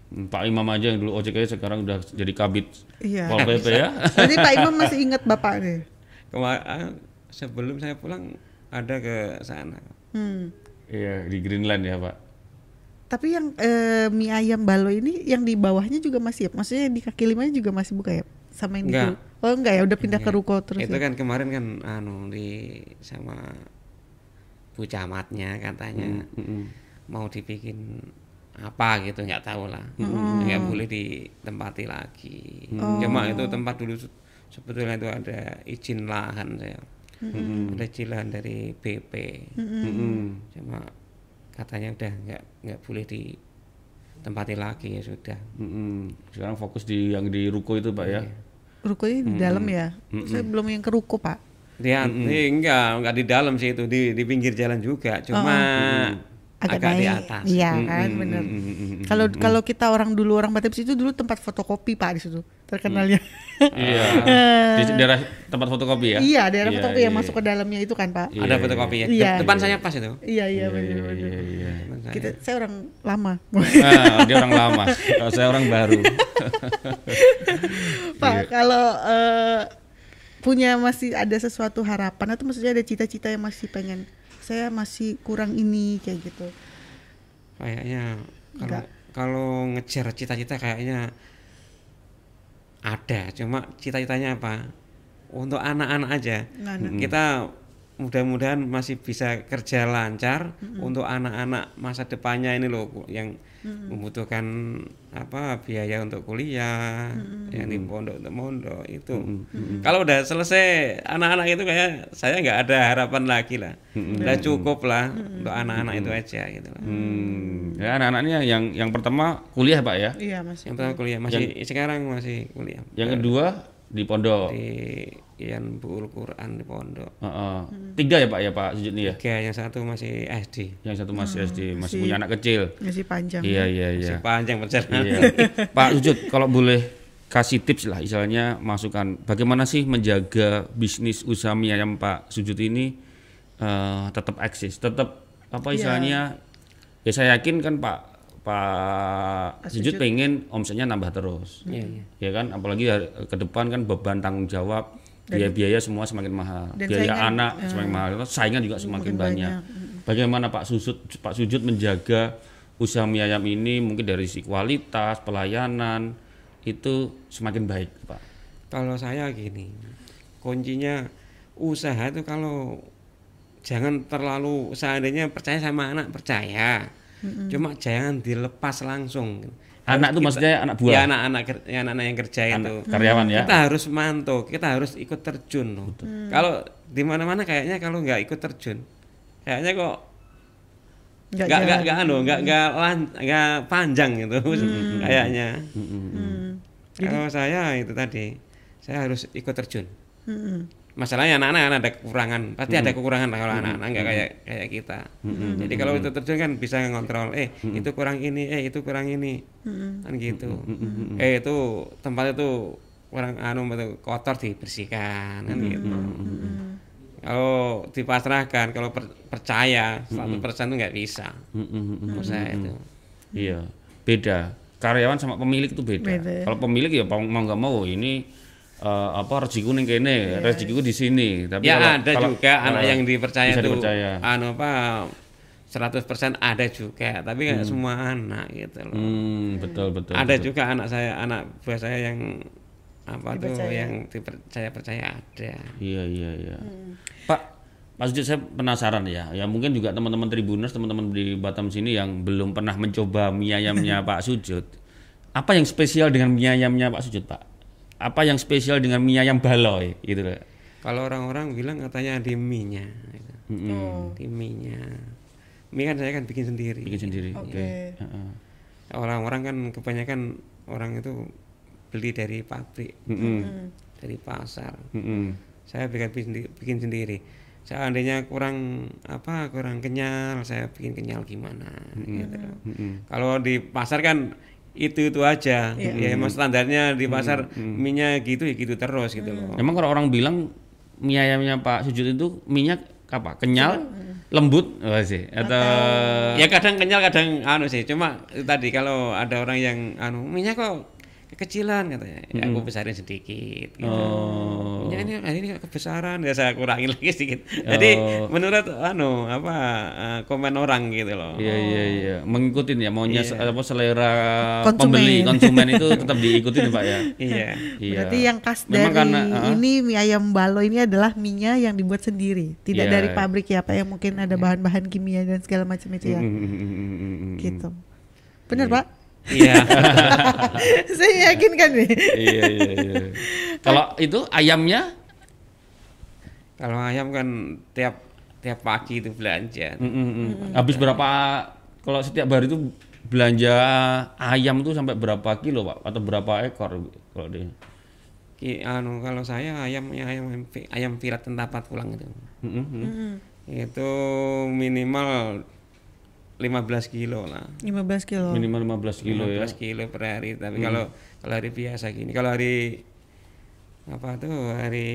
Speaker 3: Mm. Pak Imam aja yang dulu ojek aja sekarang udah jadi kabit
Speaker 2: iya
Speaker 3: Pol PP ya?
Speaker 2: Berarti Pak Imam masih ingat bapak nih
Speaker 1: kemarin sebelum saya pulang ada ke sana
Speaker 2: hmm.
Speaker 3: Iya di Greenland ya pak.
Speaker 2: Tapi yang eh, mie ayam balo ini yang di bawahnya juga masih ya? Maksudnya di kaki limanya juga masih buka ya? Sama yang di
Speaker 1: Enggak.
Speaker 2: Oh enggak ya, udah pindah ke ruko terus
Speaker 1: itu
Speaker 2: ya?
Speaker 1: kan kemarin kan anu di sama bu camatnya katanya
Speaker 3: Mm-mm.
Speaker 1: mau dibikin apa gitu nggak tahu lah nggak boleh ditempati lagi. Cuma itu tempat dulu se- sebetulnya itu ada izin lahan saya ada izin lahan dari BP
Speaker 3: Mm-mm.
Speaker 1: cuma katanya udah nggak nggak boleh ditempati lagi ya sudah.
Speaker 3: Mm-mm. Sekarang fokus di yang di ruko itu pak ya?
Speaker 2: Rukonya di dalam ya? Saya belum yang ke ruko pak
Speaker 1: dia eh, enggak enggak di dalam sih itu di di pinggir jalan juga cuma
Speaker 2: Agak,
Speaker 1: agak, di atas
Speaker 2: Iya kan bener Kalau kalau kita orang dulu orang Batam situ dulu tempat fotokopi pak di situ terkenalnya.
Speaker 3: Iya. Di daerah tempat fotokopi ya?
Speaker 2: iya daerah
Speaker 3: Iya,
Speaker 2: fotokopi yang
Speaker 3: iya.
Speaker 2: masuk ke dalamnya itu kan pak.
Speaker 1: ada fotokopi ya
Speaker 2: Iya.
Speaker 1: depan saya pas itu
Speaker 2: Iya iya
Speaker 3: Iya
Speaker 2: bener
Speaker 3: iya
Speaker 2: bener.
Speaker 3: iya. iya.
Speaker 1: Saya.
Speaker 2: Kita saya orang lama.
Speaker 3: Ah, dia orang lama, kalau saya orang baru.
Speaker 2: Pak,
Speaker 3: Iya.
Speaker 2: kalau eh, punya masih ada sesuatu harapan atau maksudnya ada cita-cita yang masih pengen saya masih kurang ini kayak gitu.
Speaker 1: kayaknya kalau kalau ngejar cita-cita kayaknya ada cuma cita-citanya apa untuk anak-anak aja
Speaker 2: Nah, nah.
Speaker 1: kita mudah-mudahan masih bisa kerja lancar untuk anak-anak masa depannya ini loh yang membutuhkan apa biaya untuk kuliah yang di pondok untuk pondok itu. Kalau udah selesai anak-anak itu kayak saya nggak ada harapan lagi lah. Udah cukup lah untuk anak-anak itu aja gitu lah.
Speaker 3: Hmm, ya anak-anaknya yang yang pertama kuliah pak ya,
Speaker 2: Iya masih.
Speaker 1: yang pertama kuliah masih sekarang masih kuliah.
Speaker 3: yang kedua di pondok.
Speaker 1: di Ian Buul Quran di pondok
Speaker 3: Heeh. Tiga ya pak ya pak Sujud nih ya.
Speaker 1: tiga yang satu masih SD
Speaker 3: Yang satu masih SD, masih punya anak kecil.
Speaker 2: Masih panjang.
Speaker 3: Iya iya iya.
Speaker 1: masih panjang perjalanan
Speaker 3: Iya. Pak Sujud, kalau boleh kasih tips lah, istilahnya masukan, bagaimana sih menjaga bisnis usaha mie ayam Pak Sujud ini eh, tetap eksis, tetap apa istilahnya? Ya saya yakin kan Pak Pak Sujud pengen omsetnya nambah terus,
Speaker 1: Iya, iya.
Speaker 3: ya kan? Apalagi ke depan kan beban tanggung jawab, biaya-biaya semua semakin mahal,
Speaker 2: Dan
Speaker 3: biaya
Speaker 2: saingan,
Speaker 3: anak semakin mahal, saingan juga semakin
Speaker 2: Semakin
Speaker 3: banyak. Bagaimana Pak Sujud Pak Sujud menjaga usaha mie ayam ini mungkin dari sisi kualitas, pelayanan itu semakin baik, Pak.
Speaker 1: kalau saya gini kuncinya usaha itu kalau jangan terlalu seandainya percaya sama anak percaya. Cuma jangan dilepas langsung
Speaker 3: Anak itu maksudnya anak buah,
Speaker 1: ya anak-anak ya anak-anak yang kerja itu.
Speaker 3: karyawan ya.
Speaker 1: kita harus mantau kita harus ikut terjun loh. Kalau di mana-mana kayaknya kalau nggak ikut terjun kayaknya kok
Speaker 2: Nggak
Speaker 1: nggak nggak anu nggak nggak lan- nggak panjang gitu kayaknya.
Speaker 2: Hmm.
Speaker 1: kalau saya itu tadi saya harus ikut terjun.
Speaker 2: Hmm.
Speaker 1: Masalahnya anak-anak ada kekurangan. Pasti ada kekurangan lah kalau anak-anak nggak kayak kayak kita. Jadi kalau itu terjun kan bisa ngontrol eh itu kurang ini eh itu kurang ini. Kan gitu. Eh itu tempat itu kurang anu kotor dibersihkan kan gitu. Kalau dipasrahkan kalau per- percaya 100% itu nggak bisa. Menurut saya itu.
Speaker 3: Iya, beda. Karyawan sama pemilik itu beda.
Speaker 2: Beda.
Speaker 3: Kalau pemilik ya mau mau nggak mau ini eh, apa rezekiku ning kene, rezekiku di sini. Tapi
Speaker 1: ya
Speaker 3: kalau-
Speaker 1: ada
Speaker 3: kalau-
Speaker 1: juga anak
Speaker 3: kalau
Speaker 1: yang dipercaya
Speaker 3: dipercaya.
Speaker 1: anu apa 100% ada juga tapi nggak semua anak gitu loh
Speaker 3: Hmm, betul betul.
Speaker 1: ada
Speaker 3: betul.
Speaker 1: juga anak saya anak buah saya yang apa tuh yang dipercaya percaya ada
Speaker 3: Iya iya iya.
Speaker 2: Hmm.
Speaker 3: Pak, Pak Sujud saya penasaran ya. Ya mungkin juga teman-teman Tribuners, teman-teman di Batam sini yang belum pernah mencoba mie ayamnya Pak Sujud. Apa yang spesial dengan mie ayamnya Pak Sujud, Pak? Apa yang spesial dengan mie ayam baloy gitu loh.
Speaker 1: Kalau orang-orang bilang katanya di mie-nya. gitu.
Speaker 2: Oh,
Speaker 1: Di mie-nya. Mie kan saya kan bikin sendiri.
Speaker 3: Bikin sendiri.
Speaker 2: Oke.
Speaker 3: Heeh.
Speaker 1: Orang-orang kan kebanyakan orang itu beli dari pabrik,
Speaker 3: Mm-mm.
Speaker 1: dari pasar.
Speaker 3: Mm-mm.
Speaker 1: Saya bikin bikin sendiri, bikin sendiri. Seandainya kurang apa kurang kenyal, saya bikin kenyal gimana gitu loh.
Speaker 3: Mm-mm.
Speaker 1: Kalau di pasar kan itu itu aja, ya emang standarnya di pasar minyak gitu ya gitu terus gitu loh.
Speaker 3: Emang kalau orang bilang mie ayamnya Pak Sujud itu minyak apa? Kenyal, lembut, oh, sih. Atau
Speaker 1: Ya kadang kenyal kadang anu sih, cuma tadi kalau ada orang yang anu minyak kok kekecilan katanya, ya aku besarin sedikit. Gitu.
Speaker 3: Oh.
Speaker 1: Minyak ini ini kebesaran ya saya kurangin lagi sedikit. Jadi menurut anu apa eh, komen orang gitu loh.
Speaker 3: Iya iya iya, mengikutin ya maunya se- apa selera
Speaker 2: Konsumen.
Speaker 3: pembeli konsumen itu tetap diikutin Pak ya.
Speaker 1: Iya.
Speaker 3: Iya.
Speaker 2: Berarti yang khas
Speaker 3: Memang
Speaker 2: dari
Speaker 3: karena, ah.
Speaker 2: ini mie ayam balo ini adalah minyak yang dibuat sendiri, tidak
Speaker 3: Iya.
Speaker 2: dari pabrik ya Pak yang mungkin ada bahan-bahan kimia dan segala macam itu ya.
Speaker 3: Mm, mm, mm, mm, mm, mm.
Speaker 2: Gitu. Benar Pak?
Speaker 1: Iya.
Speaker 2: Saya yakin kan nih.
Speaker 3: Iya iya iya. Kalau itu ayamnya
Speaker 1: Kalau ayam kan tiap tiap pagi itu belanja.
Speaker 3: mm, mm, mm. habis berapa kalau setiap hari itu belanja ayam tuh sampai berapa kilo Pak atau berapa ekor kalau dia?
Speaker 1: Ki, anu kalau saya ayamnya ayam ayam pirat tentapat pulang itu.
Speaker 3: Mm, mm, mm.
Speaker 2: Hmm,
Speaker 1: Itu minimal 15 kilo lah.
Speaker 2: 15 kilo.
Speaker 3: Minimal 15 kilo ya.
Speaker 1: 15 kilo per hari. Tapi kalau kalau hari biasa gini, kalau hari apa tuh hari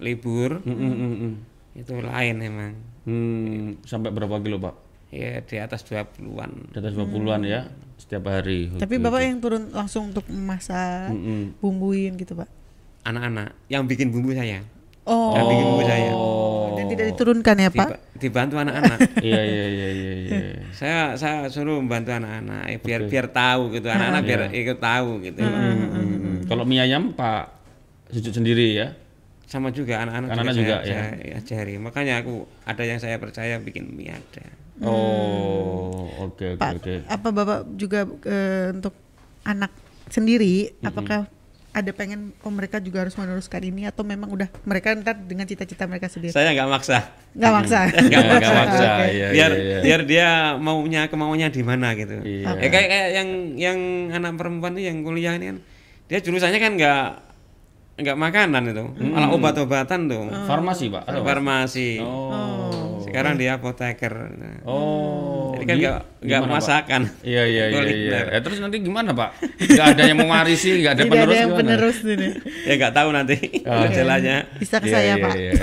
Speaker 1: libur
Speaker 3: Mm, mm, mm, mm.
Speaker 1: itu lain emang.
Speaker 3: Hmm, sampai berapa kilo Pak?
Speaker 1: Ya di atas 20-an.
Speaker 3: Di atas 20-an ya setiap hari.
Speaker 2: Tapi Bapak yang turun langsung untuk memasak,
Speaker 3: Mm-mm.
Speaker 2: bumbuin gitu Pak.
Speaker 1: Anak-anak yang bikin bumbu saya.
Speaker 2: Oh.
Speaker 1: Yang bikin bumbu saya.
Speaker 2: Dan tidak diturunkan ya Pak?
Speaker 1: Diba- dibantu anak-anak.
Speaker 3: Iya iya iya iya iya.
Speaker 1: saya saya suruh membantu anak-anak ya, biar biar tahu gitu. Anak-anak biar ikut tahu gitu.
Speaker 3: Mm-mm. Kalau mie ayam Pak Sujud sendiri ya.
Speaker 1: Sama juga anak-anak
Speaker 3: Anak-anak
Speaker 1: juga,
Speaker 3: juga,
Speaker 1: saya, saya ajari. Makanya aku ada yang saya percaya bikin mie ada.
Speaker 3: Oh, oke oke
Speaker 2: Pak,
Speaker 3: oke.
Speaker 2: apa Bapak juga eh, untuk anak sendiri apakah ada pengen oh mereka juga harus meneruskan ini atau memang udah mereka ntar dengan cita-cita mereka sendiri?
Speaker 1: Saya nggak maksa.
Speaker 2: Nggak maksa.
Speaker 3: Nggak maksa.
Speaker 2: Oke.
Speaker 3: Iya
Speaker 1: biar
Speaker 3: iya iya.
Speaker 1: biar dia maunya kemauannya di mana gitu.
Speaker 3: Iya.
Speaker 1: Ya kayak kayak yang yang anak perempuan tuh yang kuliah ini kan dia jurusannya kan nggak nggak makanan itu, malah obat-obatan tuh.
Speaker 3: Farmasi Pak.
Speaker 1: Farmasi.
Speaker 3: Oh.
Speaker 1: Sekarang dia apoteker.
Speaker 3: Oh.
Speaker 1: Jadi kan nggak nggak masakan.
Speaker 3: Iya iya iya iya. Eh, terus nanti gimana Pak? Nggak ada yang mewarisi, nggak ada
Speaker 2: Tidak
Speaker 3: penerus
Speaker 2: ada yang
Speaker 3: gimana?
Speaker 2: penerus ini.
Speaker 1: ya nggak tahu nanti gejalanya.
Speaker 2: Bisa ke
Speaker 3: Iya,
Speaker 2: saya
Speaker 3: iya,
Speaker 2: Pak.
Speaker 3: iya.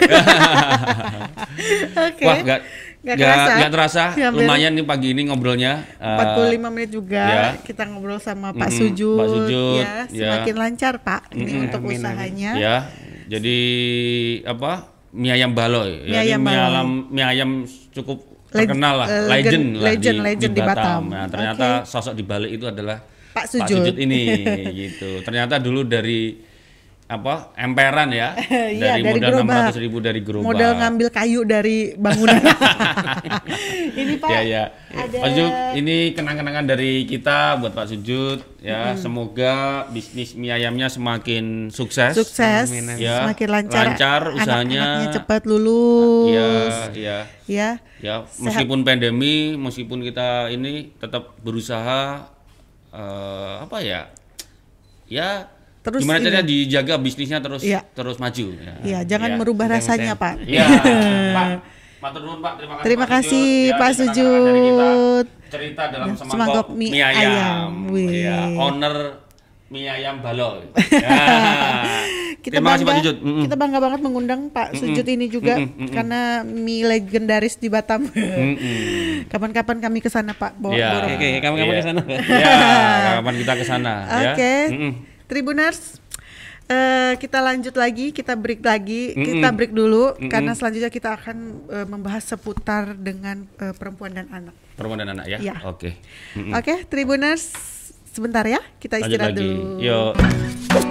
Speaker 2: Oke.
Speaker 3: Wah nggak
Speaker 2: Nggak
Speaker 3: nggak
Speaker 2: kerasa.
Speaker 3: nggak terasa.
Speaker 2: Hampir
Speaker 3: Lumayan nih pagi ini ngobrolnya. Eh,
Speaker 2: 45 menit juga
Speaker 3: ya.
Speaker 2: kita ngobrol sama Pak
Speaker 3: Mm-mm,
Speaker 2: Sujud,
Speaker 3: Pak Sujud,
Speaker 2: ya
Speaker 3: ya.
Speaker 2: semakin lancar Pak ini
Speaker 1: Mm-mm,
Speaker 2: untuk
Speaker 1: amin, amin.
Speaker 2: usahanya.
Speaker 3: Ya, jadi apa? Mie ayam.
Speaker 2: Mie
Speaker 3: Jadi
Speaker 2: ayam
Speaker 3: mie ayam mie ayam cukup terkenal lah,
Speaker 2: eh,
Speaker 3: legend,
Speaker 2: legend-
Speaker 3: lah
Speaker 2: legend-
Speaker 3: di,
Speaker 2: legend di Batam.
Speaker 3: Nah, ternyata sosok di balik itu adalah
Speaker 2: Pak Sujud.
Speaker 3: ini gitu. Ternyata dulu dari apa? Emperan ya.
Speaker 2: Iya,
Speaker 3: dari,
Speaker 2: dari
Speaker 3: modal
Speaker 2: gerobak.
Speaker 3: 600 ribu dari gerobak.
Speaker 2: Modal ngambil kayu dari bangunan. ini Pak.
Speaker 3: Ya ya.
Speaker 2: ada-
Speaker 3: Pak Sujud, ini kenang-kenangan dari kita buat Pak Sujud ya. Semoga bisnis mie ayamnya semakin sukses.
Speaker 2: Sukses,
Speaker 1: Amin, amin.
Speaker 3: Ya,
Speaker 2: semakin lancar,
Speaker 3: lancar usahanya.
Speaker 2: cepat lulus.
Speaker 3: Iya, iya.
Speaker 2: Ya,
Speaker 3: Ya, meskipun pandemi, meskipun kita ini tetap berusaha eh, apa ya? Ya,
Speaker 2: Terus
Speaker 3: gimana caranya dijaga bisnisnya terus
Speaker 2: Iya.
Speaker 3: terus maju ya.
Speaker 2: Iya, jangan
Speaker 3: Ya.
Speaker 2: merubah
Speaker 1: Jangan
Speaker 2: rasanya,
Speaker 1: saya-
Speaker 2: Pak.
Speaker 3: Iya, Pak. Matur nuwun Pak, terima kasih.
Speaker 2: Terima
Speaker 3: Pak
Speaker 2: kasih,
Speaker 3: Ya,
Speaker 2: Pak
Speaker 3: kenangan dari kita.
Speaker 2: Sujud.
Speaker 3: Cerita dalam
Speaker 2: Ya,
Speaker 3: semangkok,
Speaker 2: semangkok mie
Speaker 3: mie, ayam.
Speaker 2: ayam. Wih.
Speaker 3: Ya, owner mie ayam baloy. Ya.
Speaker 2: Kita
Speaker 3: terima kasih Pak
Speaker 2: bangga,
Speaker 3: Sujud. Mm-mm.
Speaker 2: kita bangga banget mengundang Pak Sujud ini juga karena mie legendaris di Batam. Kapan-kapan kami ke sana, Pak. Bawa
Speaker 3: Iya.
Speaker 1: Oke, oke, kamu-kamu
Speaker 3: Iya.
Speaker 1: ke sana.
Speaker 3: Ya, kapan kita ke sana ya.
Speaker 2: Oke,
Speaker 3: Mm-mm.
Speaker 2: Tribuners, eh, kita lanjut lagi, kita break lagi, kita break dulu karena selanjutnya kita akan eh, membahas seputar dengan eh, perempuan dan anak.
Speaker 3: Perempuan dan anak ya.
Speaker 2: Iya.
Speaker 3: Oke.
Speaker 2: Oke, Tribuners, sebentar ya, kita istirahat
Speaker 3: lagi.
Speaker 2: dulu.
Speaker 3: Yuk.